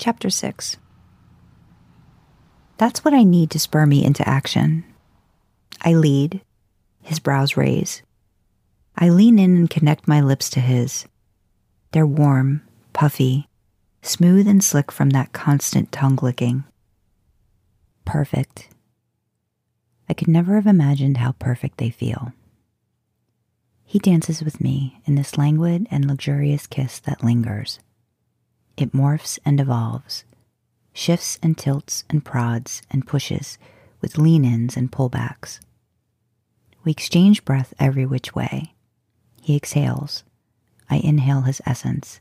Chapter 6 That's what I need to spur me into action. I lead, his brows raise. I lean in and connect my lips to his. They're warm, puffy, smooth and slick from that constant tongue licking. Perfect. I could never have imagined how perfect they feel. He dances with me in this languid and luxurious kiss that lingers. It morphs and evolves, shifts and tilts and prods and pushes with lean ins and pullbacks. We exchange breath every which way. He exhales. I inhale his essence.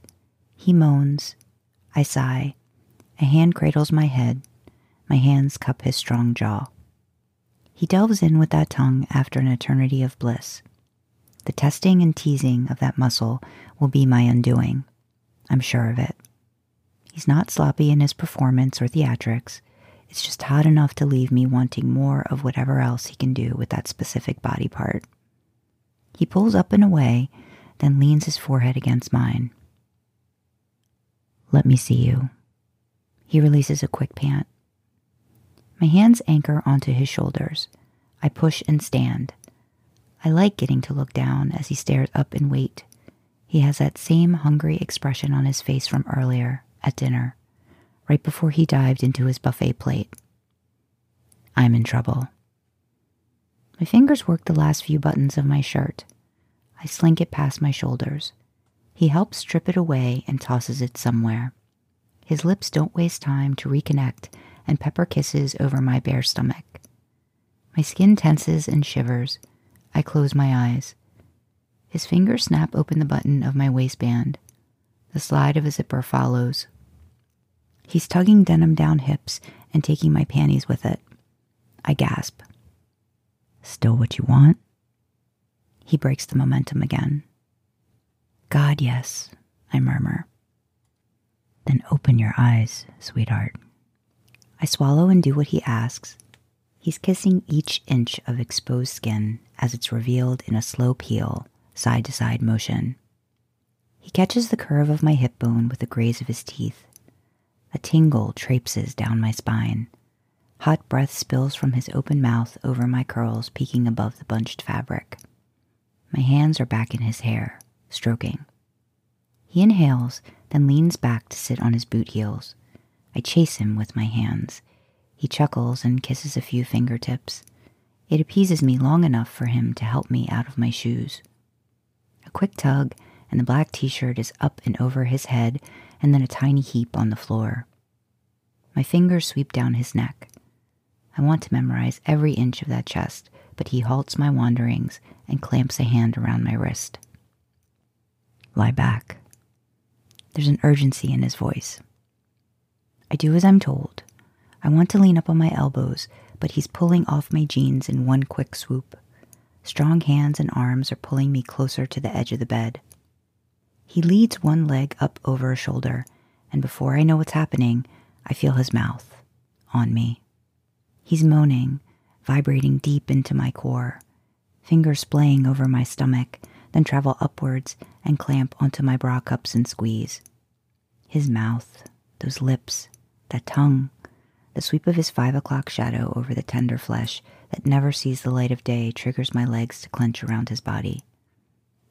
He moans. I sigh. A hand cradles my head. My hands cup his strong jaw. He delves in with that tongue after an eternity of bliss. The testing and teasing of that muscle will be my undoing. I'm sure of it. He's not sloppy in his performance or theatrics. It's just hot enough to leave me wanting more of whatever else he can do with that specific body part. He pulls up and away, then leans his forehead against mine. Let me see you. He releases a quick pant. My hands anchor onto his shoulders. I push and stand. I like getting to look down as he stares up and wait. He has that same hungry expression on his face from earlier, at dinner, right before he dived into his buffet plate. I'm in trouble. My fingers work the last few buttons of my shirt. I slink it past my shoulders. He helps strip it away and tosses it somewhere. His lips don't waste time to reconnect and pepper kisses over my bare stomach. My skin tenses and shivers. I close my eyes. His fingers snap open the button of my waistband. The slide of a zipper follows. He's tugging denim down hips and taking my panties with it. I gasp. Still what you want? He breaks the momentum again. God, yes, I murmur. Then open your eyes, sweetheart. I swallow and do what he asks. He's kissing each inch of exposed skin as it's revealed in a slow peel, side to side motion. He catches the curve of my hip bone with the graze of his teeth. A tingle traipses down my spine. Hot breath spills from his open mouth over my curls peeking above the bunched fabric. My hands are back in his hair, stroking. He inhales, then leans back to sit on his boot heels. I chase him with my hands. He chuckles and kisses a few fingertips. It appeases me long enough for him to help me out of my shoes. A quick tug, and the black t shirt is up and over his head, and then a tiny heap on the floor. My fingers sweep down his neck. I want to memorize every inch of that chest, but he halts my wanderings and clamps a hand around my wrist. Lie back. There's an urgency in his voice. I do as I'm told. I want to lean up on my elbows, but he's pulling off my jeans in one quick swoop. Strong hands and arms are pulling me closer to the edge of the bed. He leads one leg up over a shoulder, and before I know what's happening, I feel his mouth on me. He's moaning, vibrating deep into my core, fingers splaying over my stomach, then travel upwards and clamp onto my bra cups and squeeze. His mouth, those lips, that tongue, the sweep of his five o'clock shadow over the tender flesh that never sees the light of day triggers my legs to clench around his body.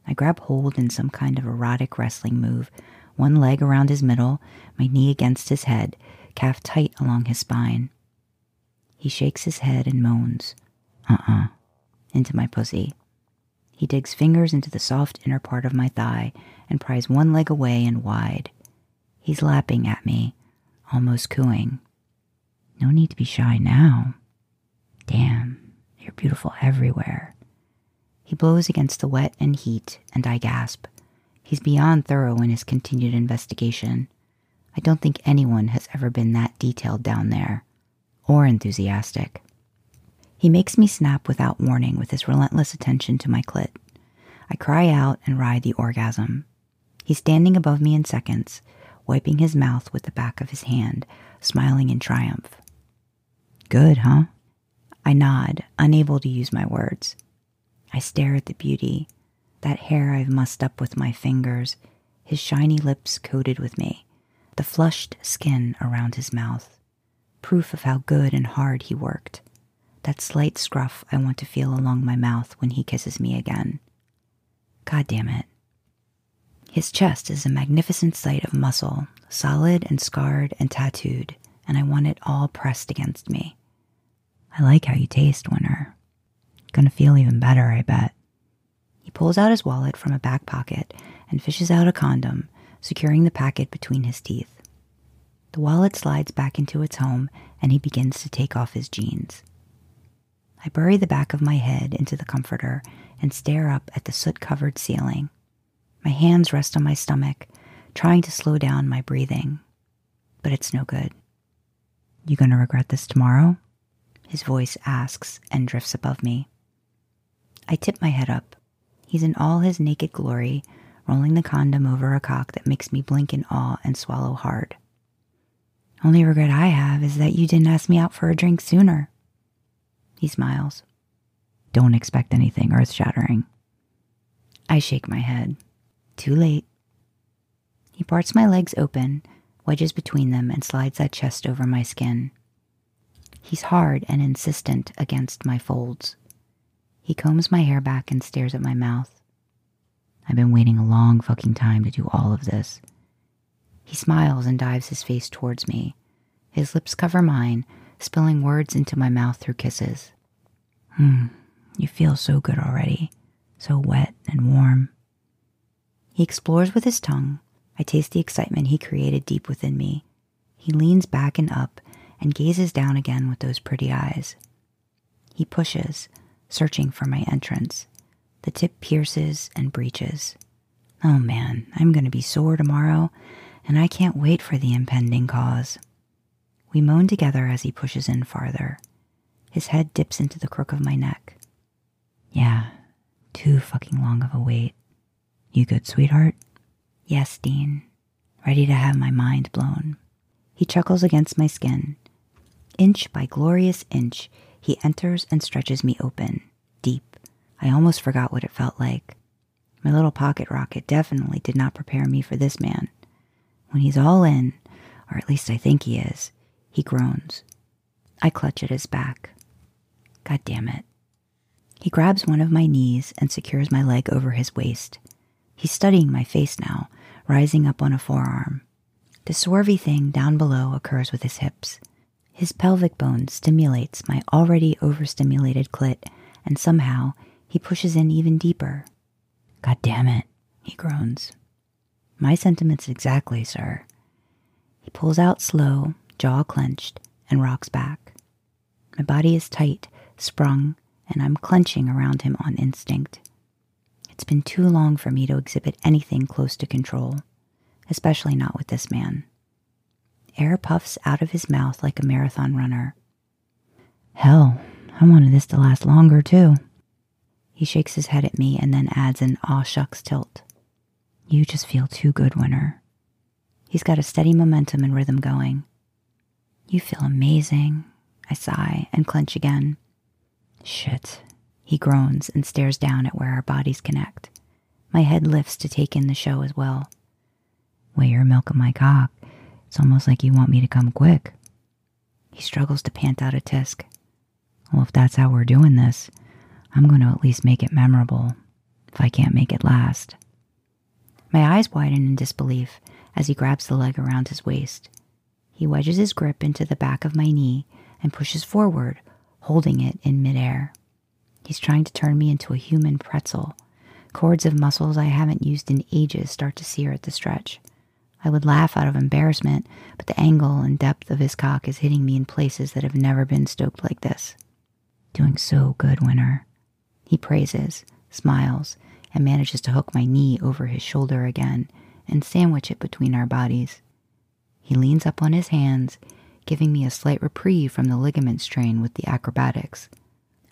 I grab hold in some kind of erotic wrestling move, one leg around his middle, my knee against his head, calf tight along his spine. He shakes his head and moans, uh uh-uh, uh, into my pussy. He digs fingers into the soft inner part of my thigh and pries one leg away and wide. He's lapping at me, almost cooing. No need to be shy now. Damn, you're beautiful everywhere. He blows against the wet and heat, and I gasp. He's beyond thorough in his continued investigation. I don't think anyone has ever been that detailed down there, or enthusiastic. He makes me snap without warning with his relentless attention to my clit. I cry out and ride the orgasm. He's standing above me in seconds, wiping his mouth with the back of his hand, smiling in triumph. Good, huh? I nod, unable to use my words. I stare at the beauty, that hair I've mussed up with my fingers, his shiny lips coated with me, the flushed skin around his mouth, proof of how good and hard he worked. That slight scruff I want to feel along my mouth when he kisses me again. God damn it. His chest is a magnificent sight of muscle, solid and scarred and tattooed, and I want it all pressed against me. I like how you taste, Winter. Gonna feel even better, I bet. He pulls out his wallet from a back pocket and fishes out a condom, securing the packet between his teeth. The wallet slides back into its home and he begins to take off his jeans. I bury the back of my head into the comforter and stare up at the soot covered ceiling. My hands rest on my stomach, trying to slow down my breathing. But it's no good. You gonna regret this tomorrow? His voice asks and drifts above me. I tip my head up. He's in all his naked glory, rolling the condom over a cock that makes me blink in awe and swallow hard. Only regret I have is that you didn't ask me out for a drink sooner. He smiles. Don't expect anything earth shattering. I shake my head. Too late. He parts my legs open, wedges between them, and slides that chest over my skin. He's hard and insistent against my folds. He combs my hair back and stares at my mouth. I've been waiting a long fucking time to do all of this. He smiles and dives his face towards me. His lips cover mine, spilling words into my mouth through kisses. Hmm, you feel so good already, so wet and warm. He explores with his tongue. I taste the excitement he created deep within me. He leans back and up and gazes down again with those pretty eyes. He pushes, searching for my entrance. The tip pierces and breaches. Oh man, I'm going to be sore tomorrow, and I can't wait for the impending cause. We moan together as he pushes in farther. His head dips into the crook of my neck. Yeah, too fucking long of a wait. You good, sweetheart? Yes, Dean. Ready to have my mind blown. He chuckles against my skin, Inch by glorious inch, he enters and stretches me open, deep. I almost forgot what it felt like. My little pocket rocket definitely did not prepare me for this man. When he's all in, or at least I think he is, he groans. I clutch at his back. God damn it. He grabs one of my knees and secures my leg over his waist. He's studying my face now, rising up on a forearm. The swervy thing down below occurs with his hips. His pelvic bone stimulates my already overstimulated clit, and somehow he pushes in even deeper. God damn it, he groans. My sentiments exactly, sir. He pulls out slow, jaw clenched, and rocks back. My body is tight, sprung, and I'm clenching around him on instinct. It's been too long for me to exhibit anything close to control, especially not with this man. Air puffs out of his mouth like a marathon runner. Hell, I wanted this to last longer, too. He shakes his head at me and then adds an aw shucks tilt. You just feel too good, Winter. He's got a steady momentum and rhythm going. You feel amazing, I sigh and clench again. Shit. He groans and stares down at where our bodies connect. My head lifts to take in the show as well. Weigh your milk of my cock. It's almost like you want me to come quick. He struggles to pant out a tisk. Well, if that's how we're doing this, I'm going to at least make it memorable, if I can't make it last. My eyes widen in disbelief as he grabs the leg around his waist. He wedges his grip into the back of my knee and pushes forward, holding it in midair. He's trying to turn me into a human pretzel. Cords of muscles I haven't used in ages start to sear at the stretch. I would laugh out of embarrassment, but the angle and depth of his cock is hitting me in places that have never been stoked like this. Doing so good, Winter. He praises, smiles, and manages to hook my knee over his shoulder again and sandwich it between our bodies. He leans up on his hands, giving me a slight reprieve from the ligament strain with the acrobatics,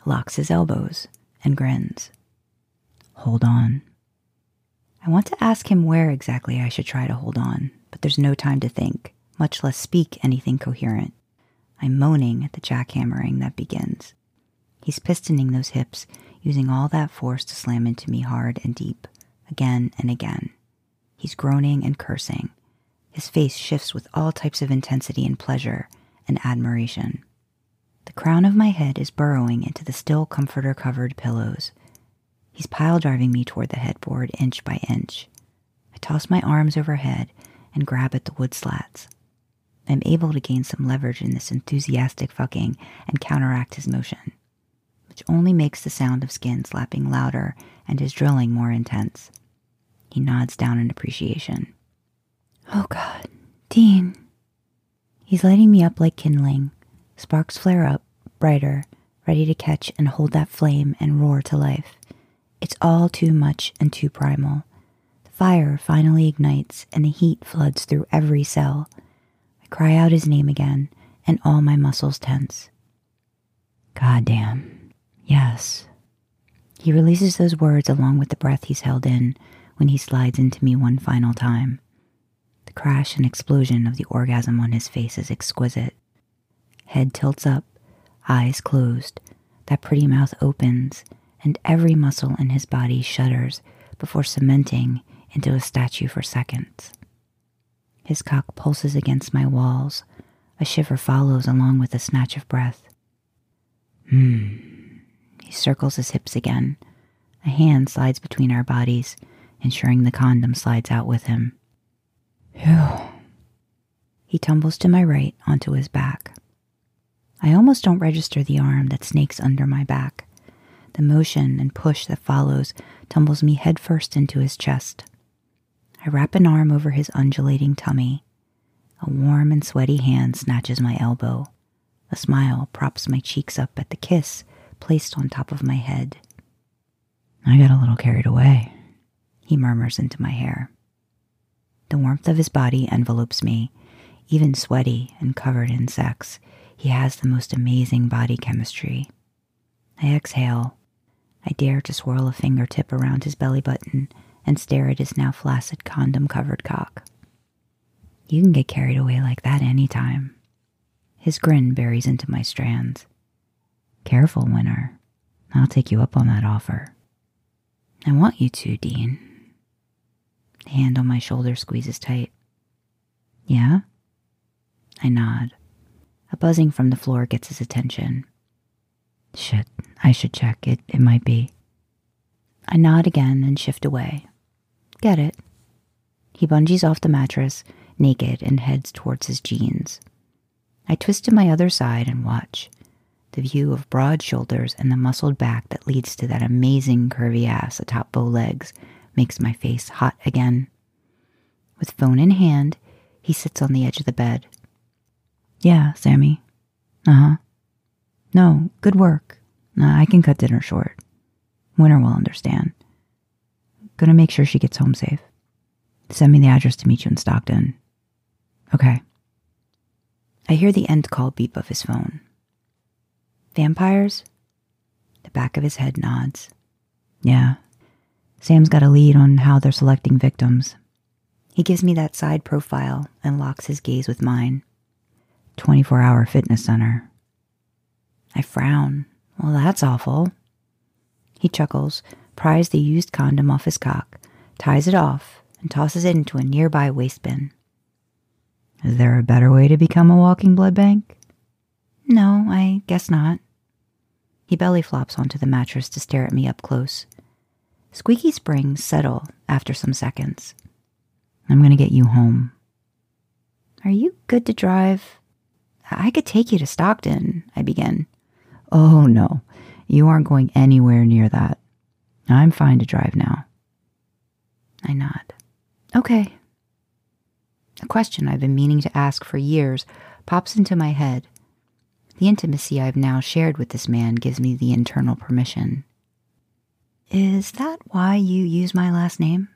locks his elbows, and grins. Hold on. I want to ask him where exactly I should try to hold on, but there's no time to think, much less speak anything coherent. I'm moaning at the jackhammering that begins. He's pistoning those hips, using all that force to slam into me hard and deep, again and again. He's groaning and cursing. His face shifts with all types of intensity and pleasure and admiration. The crown of my head is burrowing into the still comforter covered pillows. He's pile driving me toward the headboard inch by inch. I toss my arms overhead and grab at the wood slats. I'm able to gain some leverage in this enthusiastic fucking and counteract his motion, which only makes the sound of skin slapping louder and his drilling more intense. He nods down in appreciation. Oh God, Dean. He's lighting me up like kindling. Sparks flare up, brighter, ready to catch and hold that flame and roar to life. It's all too much and too primal. The fire finally ignites and the heat floods through every cell. I cry out his name again, and all my muscles tense. God damn. Yes. He releases those words along with the breath he's held in when he slides into me one final time. The crash and explosion of the orgasm on his face is exquisite. Head tilts up, eyes closed. That pretty mouth opens, and every muscle in his body shudders before cementing into a statue for seconds. His cock pulses against my walls. A shiver follows along with a snatch of breath. Hmm. He circles his hips again. A hand slides between our bodies, ensuring the condom slides out with him. Phew. He tumbles to my right onto his back. I almost don't register the arm that snakes under my back. The motion and push that follows tumbles me headfirst into his chest. I wrap an arm over his undulating tummy. A warm and sweaty hand snatches my elbow. A smile props my cheeks up at the kiss placed on top of my head. I got a little carried away, he murmurs into my hair. The warmth of his body envelopes me. Even sweaty and covered in sex, he has the most amazing body chemistry. I exhale. I dare to swirl a fingertip around his belly button and stare at his now flaccid condom covered cock. You can get carried away like that any time. His grin buries into my strands. Careful, Winter. I'll take you up on that offer. I want you to, Dean. The hand on my shoulder squeezes tight. Yeah? I nod. A buzzing from the floor gets his attention. Shit, I should check. It, it might be. I nod again and shift away. Get it. He bungees off the mattress, naked, and heads towards his jeans. I twist to my other side and watch. The view of broad shoulders and the muscled back that leads to that amazing curvy ass atop bow legs makes my face hot again. With phone in hand, he sits on the edge of the bed. Yeah, Sammy. Uh huh. No, good work. I can cut dinner short. Winter will understand. Gonna make sure she gets home safe. Send me the address to meet you in Stockton. Okay. I hear the end call beep of his phone. Vampires? The back of his head nods. Yeah. Sam's got a lead on how they're selecting victims. He gives me that side profile and locks his gaze with mine. 24 hour fitness center. I frown. Well, that's awful. He chuckles, pries the used condom off his cock, ties it off, and tosses it into a nearby waste bin. Is there a better way to become a walking blood bank? No, I guess not. He belly flops onto the mattress to stare at me up close. Squeaky springs settle after some seconds. I'm going to get you home. Are you good to drive? I could take you to Stockton, I begin. Oh, no. You aren't going anywhere near that. I'm fine to drive now. I nod. Okay. A question I've been meaning to ask for years pops into my head. The intimacy I've now shared with this man gives me the internal permission. Is that why you use my last name?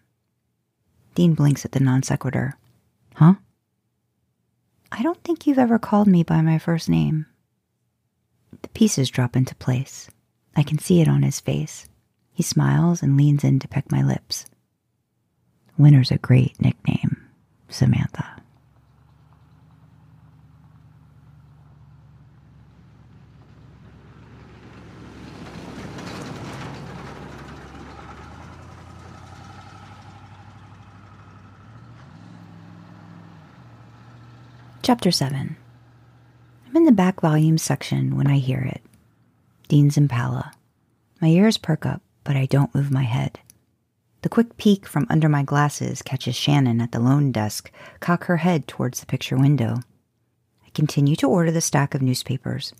Dean blinks at the non sequitur. Huh? I don't think you've ever called me by my first name. The pieces drop into place. I can see it on his face. He smiles and leans in to peck my lips. Winter's a great nickname, Samantha. Chapter 7 I'm in the back volume section when I hear it. Dean's Impala. My ears perk up, but I don't move my head. The quick peek from under my glasses catches Shannon at the loan desk cock her head towards the picture window. I continue to order the stack of newspapers.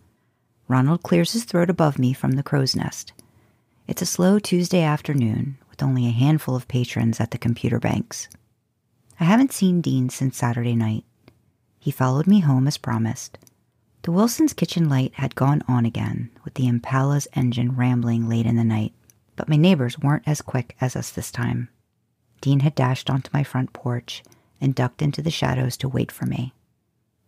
Ronald clears his throat above me from the crow's nest. It's a slow Tuesday afternoon with only a handful of patrons at the computer banks. I haven't seen Dean since Saturday night. He followed me home as promised. The Wilson's kitchen light had gone on again, with the Impala's engine rambling late in the night, but my neighbors weren't as quick as us this time. Dean had dashed onto my front porch and ducked into the shadows to wait for me.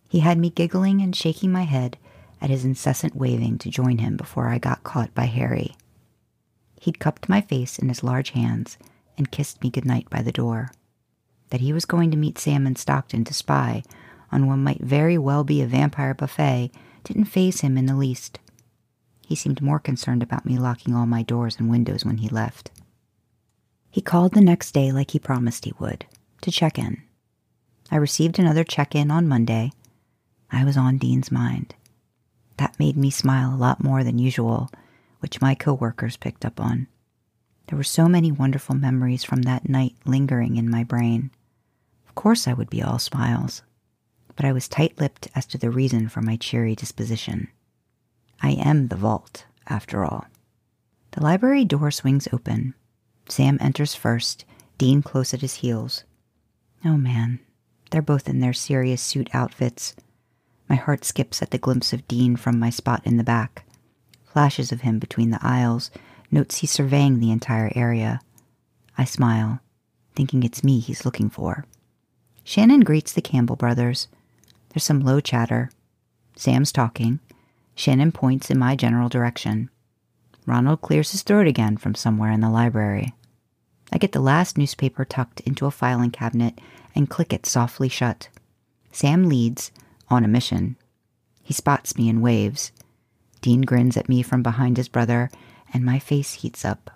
He had me giggling and shaking my head at his incessant waving to join him before I got caught by Harry. He'd cupped my face in his large hands and kissed me goodnight by the door. That he was going to meet Sam in Stockton to spy on what might very well be a vampire buffet didn't faze him in the least. He seemed more concerned about me locking all my doors and windows when he left. He called the next day like he promised he would, to check in. I received another check in on Monday. I was on Dean's mind. That made me smile a lot more than usual, which my coworkers picked up on. There were so many wonderful memories from that night lingering in my brain. Of course, I would be all smiles but I was tight lipped as to the reason for my cheery disposition. I am the vault, after all. The library door swings open. Sam enters first, Dean close at his heels. Oh man, they're both in their serious suit outfits. My heart skips at the glimpse of Dean from my spot in the back. Flashes of him between the aisles, notes he's surveying the entire area. I smile, thinking it's me he's looking for. Shannon greets the Campbell brothers. There's some low chatter. Sam's talking. Shannon points in my general direction. Ronald clears his throat again from somewhere in the library. I get the last newspaper tucked into a filing cabinet and click it softly shut. Sam leads, on a mission. He spots me and waves. Dean grins at me from behind his brother, and my face heats up.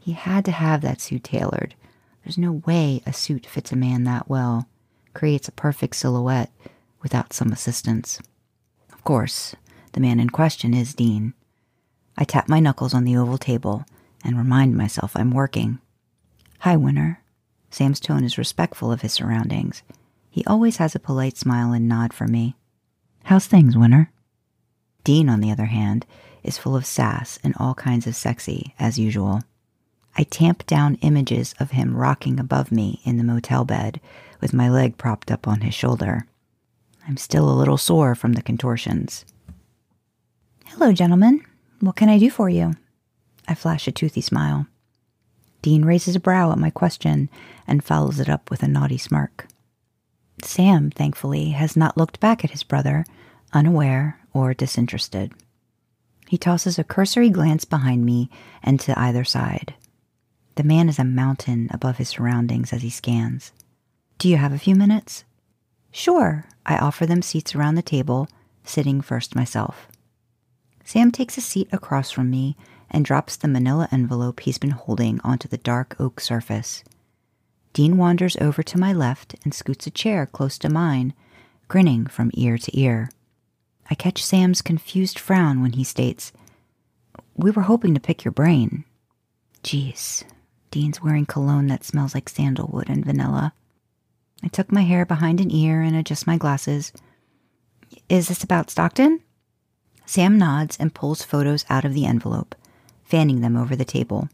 He had to have that suit tailored. There's no way a suit fits a man that well, creates a perfect silhouette, without some assistance. Of course, the man in question is Dean. I tap my knuckles on the oval table and remind myself I'm working. Hi, Winter. Sam's tone is respectful of his surroundings. He always has a polite smile and nod for me. How's things, Winter? Dean, on the other hand, is full of sass and all kinds of sexy, as usual. I tamp down images of him rocking above me in the motel bed with my leg propped up on his shoulder. I'm still a little sore from the contortions. Hello, gentlemen. What can I do for you? I flash a toothy smile. Dean raises a brow at my question and follows it up with a naughty smirk. Sam, thankfully, has not looked back at his brother, unaware or disinterested. He tosses a cursory glance behind me and to either side. The man is a mountain above his surroundings as he scans. Do you have a few minutes? Sure, I offer them seats around the table, sitting first myself. Sam takes a seat across from me and drops the manila envelope he's been holding onto the dark oak surface. Dean wanders over to my left and scoots a chair close to mine, grinning from ear to ear. I catch Sam's confused frown when he states, We were hoping to pick your brain. Geez, Dean's wearing cologne that smells like sandalwood and vanilla. I tuck my hair behind an ear and adjust my glasses. Is this about Stockton? Sam nods and pulls photos out of the envelope, fanning them over the table.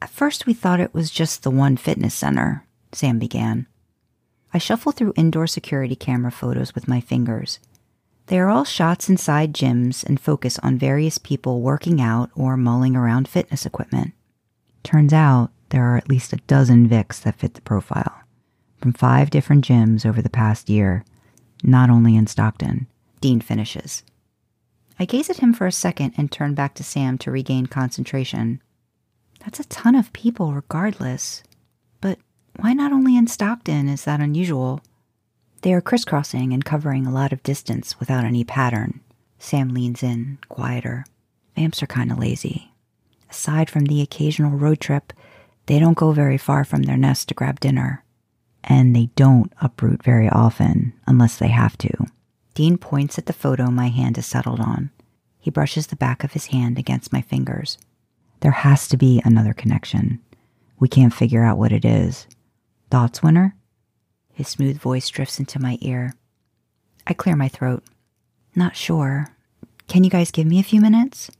At first, we thought it was just the one fitness center, Sam began. I shuffle through indoor security camera photos with my fingers. They are all shots inside gyms and focus on various people working out or mulling around fitness equipment. Turns out there are at least a dozen Vics that fit the profile from five different gyms over the past year, not only in Stockton. Dean finishes. I gaze at him for a second and turn back to Sam to regain concentration. That's a ton of people, regardless. But why not only in Stockton? Is that unusual? They are crisscrossing and covering a lot of distance without any pattern. Sam leans in, quieter. Vamps are kind of lazy. Aside from the occasional road trip, they don't go very far from their nest to grab dinner and they don't uproot very often unless they have to. Dean points at the photo my hand is settled on. He brushes the back of his hand against my fingers. There has to be another connection. We can't figure out what it is. Thoughts, Winter? His smooth voice drifts into my ear. I clear my throat. Not sure. Can you guys give me a few minutes?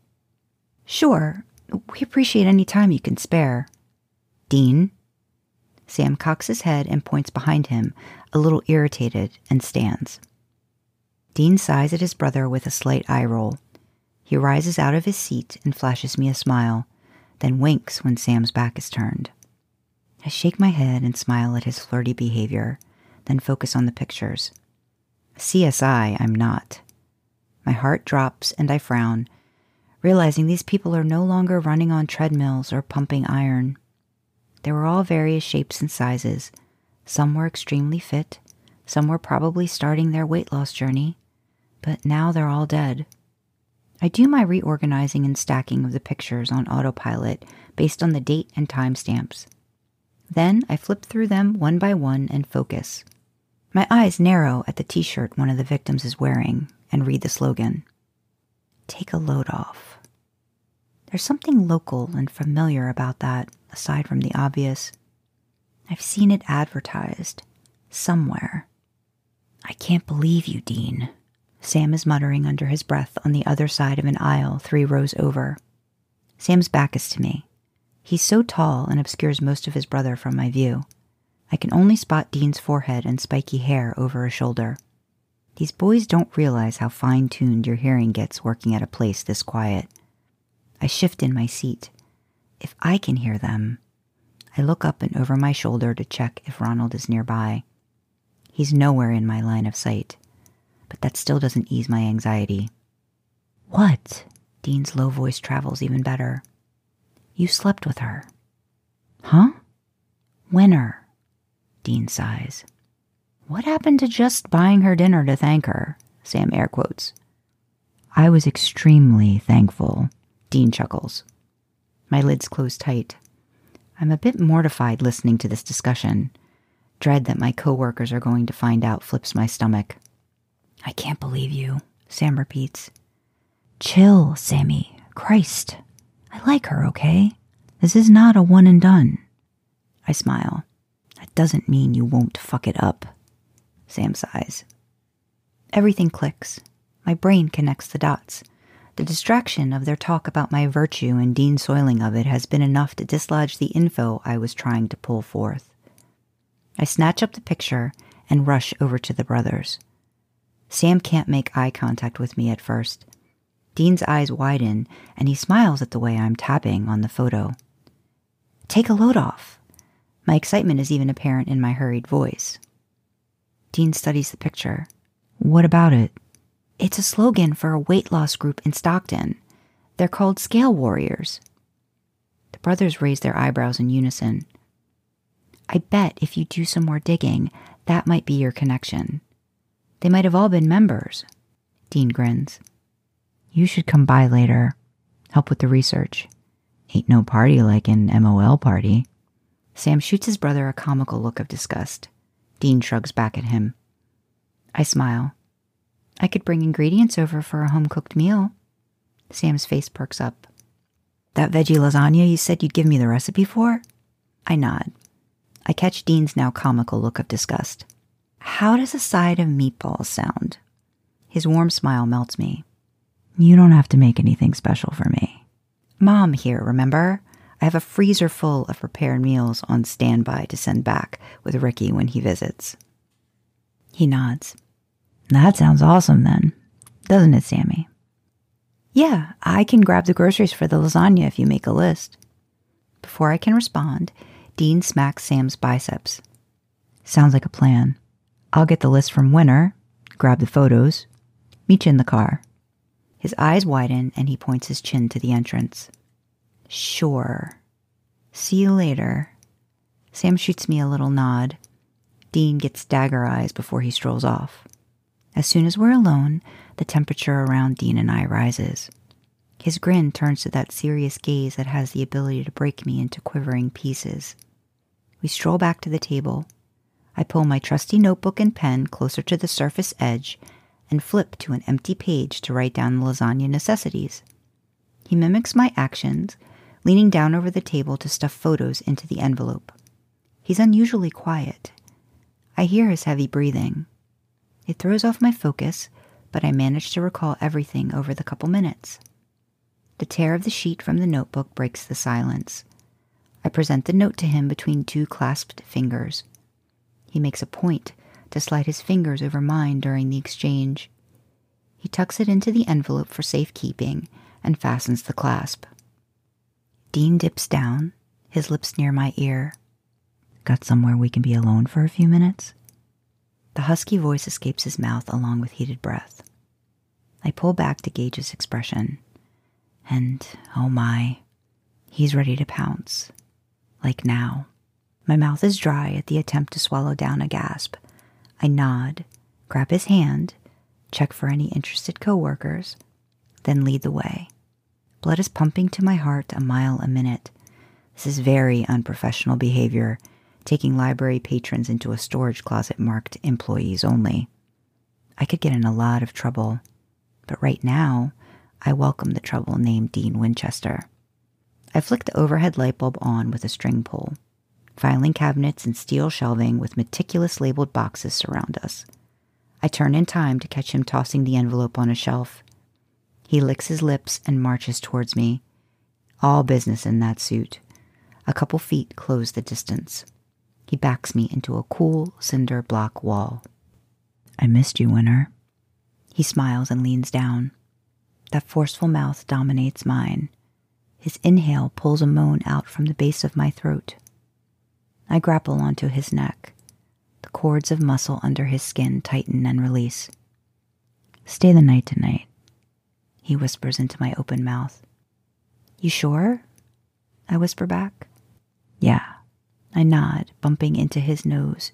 Sure. We appreciate any time you can spare. Dean? Sam cocks his head and points behind him, a little irritated, and stands. Dean sighs at his brother with a slight eye roll. He rises out of his seat and flashes me a smile, then winks when Sam's back is turned. I shake my head and smile at his flirty behavior, then focus on the pictures. CSI, I'm not. My heart drops and I frown, realizing these people are no longer running on treadmills or pumping iron. They were all various shapes and sizes. Some were extremely fit, some were probably starting their weight loss journey, but now they're all dead. I do my reorganizing and stacking of the pictures on autopilot based on the date and timestamps. Then I flip through them one by one and focus. My eyes narrow at the t shirt one of the victims is wearing and read the slogan Take a load off. There's something local and familiar about that, aside from the obvious. I've seen it advertised somewhere. I can't believe you, Dean. Sam is muttering under his breath on the other side of an aisle three rows over. Sam's back is to me. He's so tall and obscures most of his brother from my view. I can only spot Dean's forehead and spiky hair over a shoulder. These boys don't realize how fine tuned your hearing gets working at a place this quiet. I shift in my seat. If I can hear them, I look up and over my shoulder to check if Ronald is nearby. He's nowhere in my line of sight but that still doesn't ease my anxiety. What? Dean's low voice travels even better. You slept with her. Huh? Winter. Dean sighs. What happened to just buying her dinner to thank her? Sam air quotes. I was extremely thankful, Dean chuckles. My lids close tight. I'm a bit mortified listening to this discussion. Dread that my coworkers are going to find out flips my stomach. I can't believe you, Sam repeats. Chill, Sammy. Christ. I like her, okay? This is not a one and done. I smile. That doesn't mean you won't fuck it up. Sam sighs. Everything clicks. My brain connects the dots. The distraction of their talk about my virtue and Dean soiling of it has been enough to dislodge the info I was trying to pull forth. I snatch up the picture and rush over to the brothers. Sam can't make eye contact with me at first. Dean's eyes widen, and he smiles at the way I'm tapping on the photo. Take a load off. My excitement is even apparent in my hurried voice. Dean studies the picture. What about it? It's a slogan for a weight loss group in Stockton. They're called Scale Warriors. The brothers raise their eyebrows in unison. I bet if you do some more digging, that might be your connection. They might have all been members. Dean grins. You should come by later. Help with the research. Ain't no party like an MOL party. Sam shoots his brother a comical look of disgust. Dean shrugs back at him. I smile. I could bring ingredients over for a home cooked meal. Sam's face perks up. That veggie lasagna you said you'd give me the recipe for? I nod. I catch Dean's now comical look of disgust. How does a side of meatballs sound? His warm smile melts me. You don't have to make anything special for me. Mom here, remember? I have a freezer full of prepared meals on standby to send back with Ricky when he visits. He nods. That sounds awesome then, doesn't it, Sammy? Yeah, I can grab the groceries for the lasagna if you make a list. Before I can respond, Dean smacks Sam's biceps. Sounds like a plan. I'll get the list from Winter, grab the photos, meet you in the car. His eyes widen and he points his chin to the entrance. Sure. See you later. Sam shoots me a little nod. Dean gets dagger eyes before he strolls off. As soon as we're alone, the temperature around Dean and I rises. His grin turns to that serious gaze that has the ability to break me into quivering pieces. We stroll back to the table, I pull my trusty notebook and pen closer to the surface edge, and flip to an empty page to write down the lasagna necessities. He mimics my actions, leaning down over the table to stuff photos into the envelope. He's unusually quiet. I hear his heavy breathing. It throws off my focus, but I manage to recall everything over the couple minutes. The tear of the sheet from the notebook breaks the silence. I present the note to him between two clasped fingers. He makes a point to slide his fingers over mine during the exchange. He tucks it into the envelope for safekeeping and fastens the clasp. Dean dips down, his lips near my ear. Got somewhere we can be alone for a few minutes? The husky voice escapes his mouth along with heated breath. I pull back to gauge his expression. And, oh my, he's ready to pounce. Like now. My mouth is dry at the attempt to swallow down a gasp. I nod, grab his hand, check for any interested coworkers, then lead the way. Blood is pumping to my heart a mile a minute. This is very unprofessional behavior, taking library patrons into a storage closet marked employees only. I could get in a lot of trouble, but right now, I welcome the trouble named Dean Winchester. I flick the overhead light bulb on with a string pull. Filing cabinets and steel shelving with meticulous labeled boxes surround us. I turn in time to catch him tossing the envelope on a shelf. He licks his lips and marches towards me. All business in that suit. A couple feet close the distance. He backs me into a cool cinder block wall. I missed you, Winter. He smiles and leans down. That forceful mouth dominates mine. His inhale pulls a moan out from the base of my throat. I grapple onto his neck. The cords of muscle under his skin tighten and release. Stay the night tonight, he whispers into my open mouth. You sure? I whisper back. Yeah. I nod, bumping into his nose.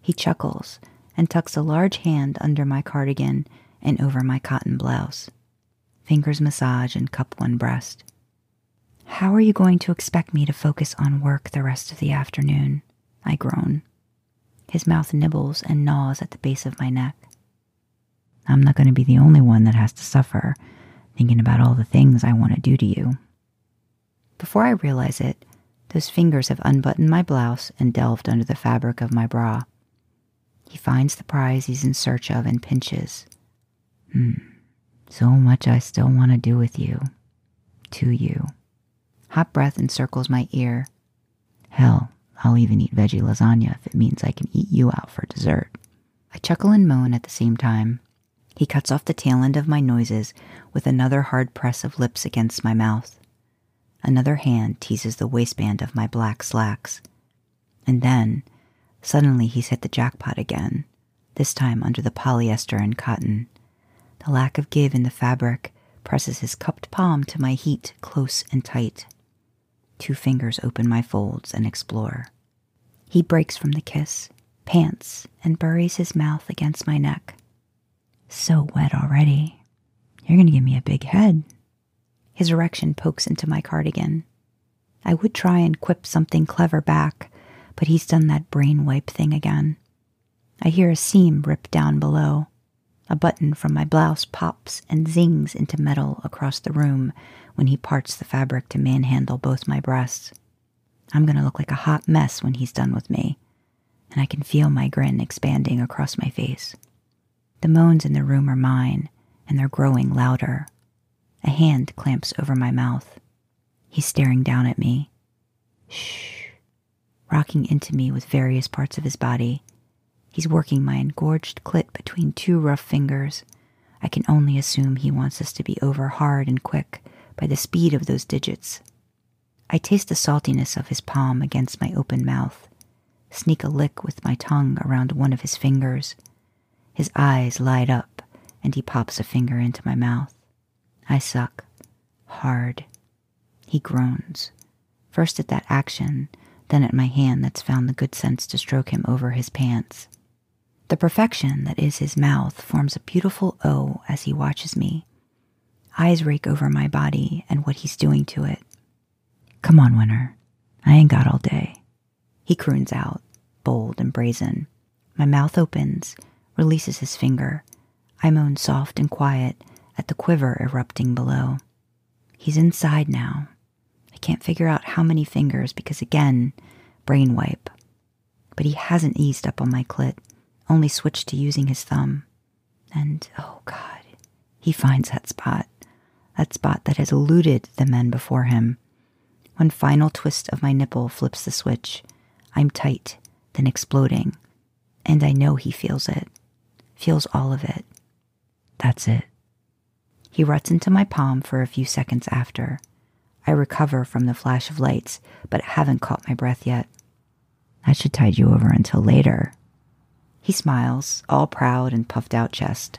He chuckles and tucks a large hand under my cardigan and over my cotton blouse. Fingers massage and cup one breast. How are you going to expect me to focus on work the rest of the afternoon? I groan. His mouth nibbles and gnaws at the base of my neck. I'm not going to be the only one that has to suffer thinking about all the things I want to do to you. Before I realize it, those fingers have unbuttoned my blouse and delved under the fabric of my bra. He finds the prize he's in search of and pinches. Hmm, so much I still want to do with you. To you. Hot breath encircles my ear. Hell, I'll even eat veggie lasagna if it means I can eat you out for dessert. I chuckle and moan at the same time. He cuts off the tail end of my noises with another hard press of lips against my mouth. Another hand teases the waistband of my black slacks. And then, suddenly, he's hit the jackpot again, this time under the polyester and cotton. The lack of give in the fabric presses his cupped palm to my heat close and tight. Two fingers open my folds and explore. He breaks from the kiss, pants, and buries his mouth against my neck. So wet already. You're going to give me a big head. His erection pokes into my cardigan. I would try and quip something clever back, but he's done that brain wipe thing again. I hear a seam rip down below. A button from my blouse pops and zings into metal across the room when he parts the fabric to manhandle both my breasts. I'm going to look like a hot mess when he's done with me, and I can feel my grin expanding across my face. The moans in the room are mine, and they're growing louder. A hand clamps over my mouth. He's staring down at me. Shh. Rocking into me with various parts of his body. He's working my engorged clit between two rough fingers. I can only assume he wants us to be over hard and quick by the speed of those digits. I taste the saltiness of his palm against my open mouth, sneak a lick with my tongue around one of his fingers. His eyes light up, and he pops a finger into my mouth. I suck. Hard. He groans. First at that action, then at my hand that's found the good sense to stroke him over his pants. The perfection that is his mouth forms a beautiful O as he watches me, Eyes rake over my body and what he's doing to it. Come on, Winter. I ain't got all day. He croons out, bold and brazen. My mouth opens, releases his finger. I moan soft and quiet at the quiver erupting below. He's inside now. I can't figure out how many fingers because, again, brain wipe. But he hasn't eased up on my clit, only switched to using his thumb. And, oh God, he finds that spot, that spot that has eluded the men before him. One final twist of my nipple flips the switch. I'm tight, then exploding. And I know he feels it, feels all of it. That's it. He ruts into my palm for a few seconds after. I recover from the flash of lights, but haven't caught my breath yet. That should tide you over until later. He smiles, all proud and puffed out chest.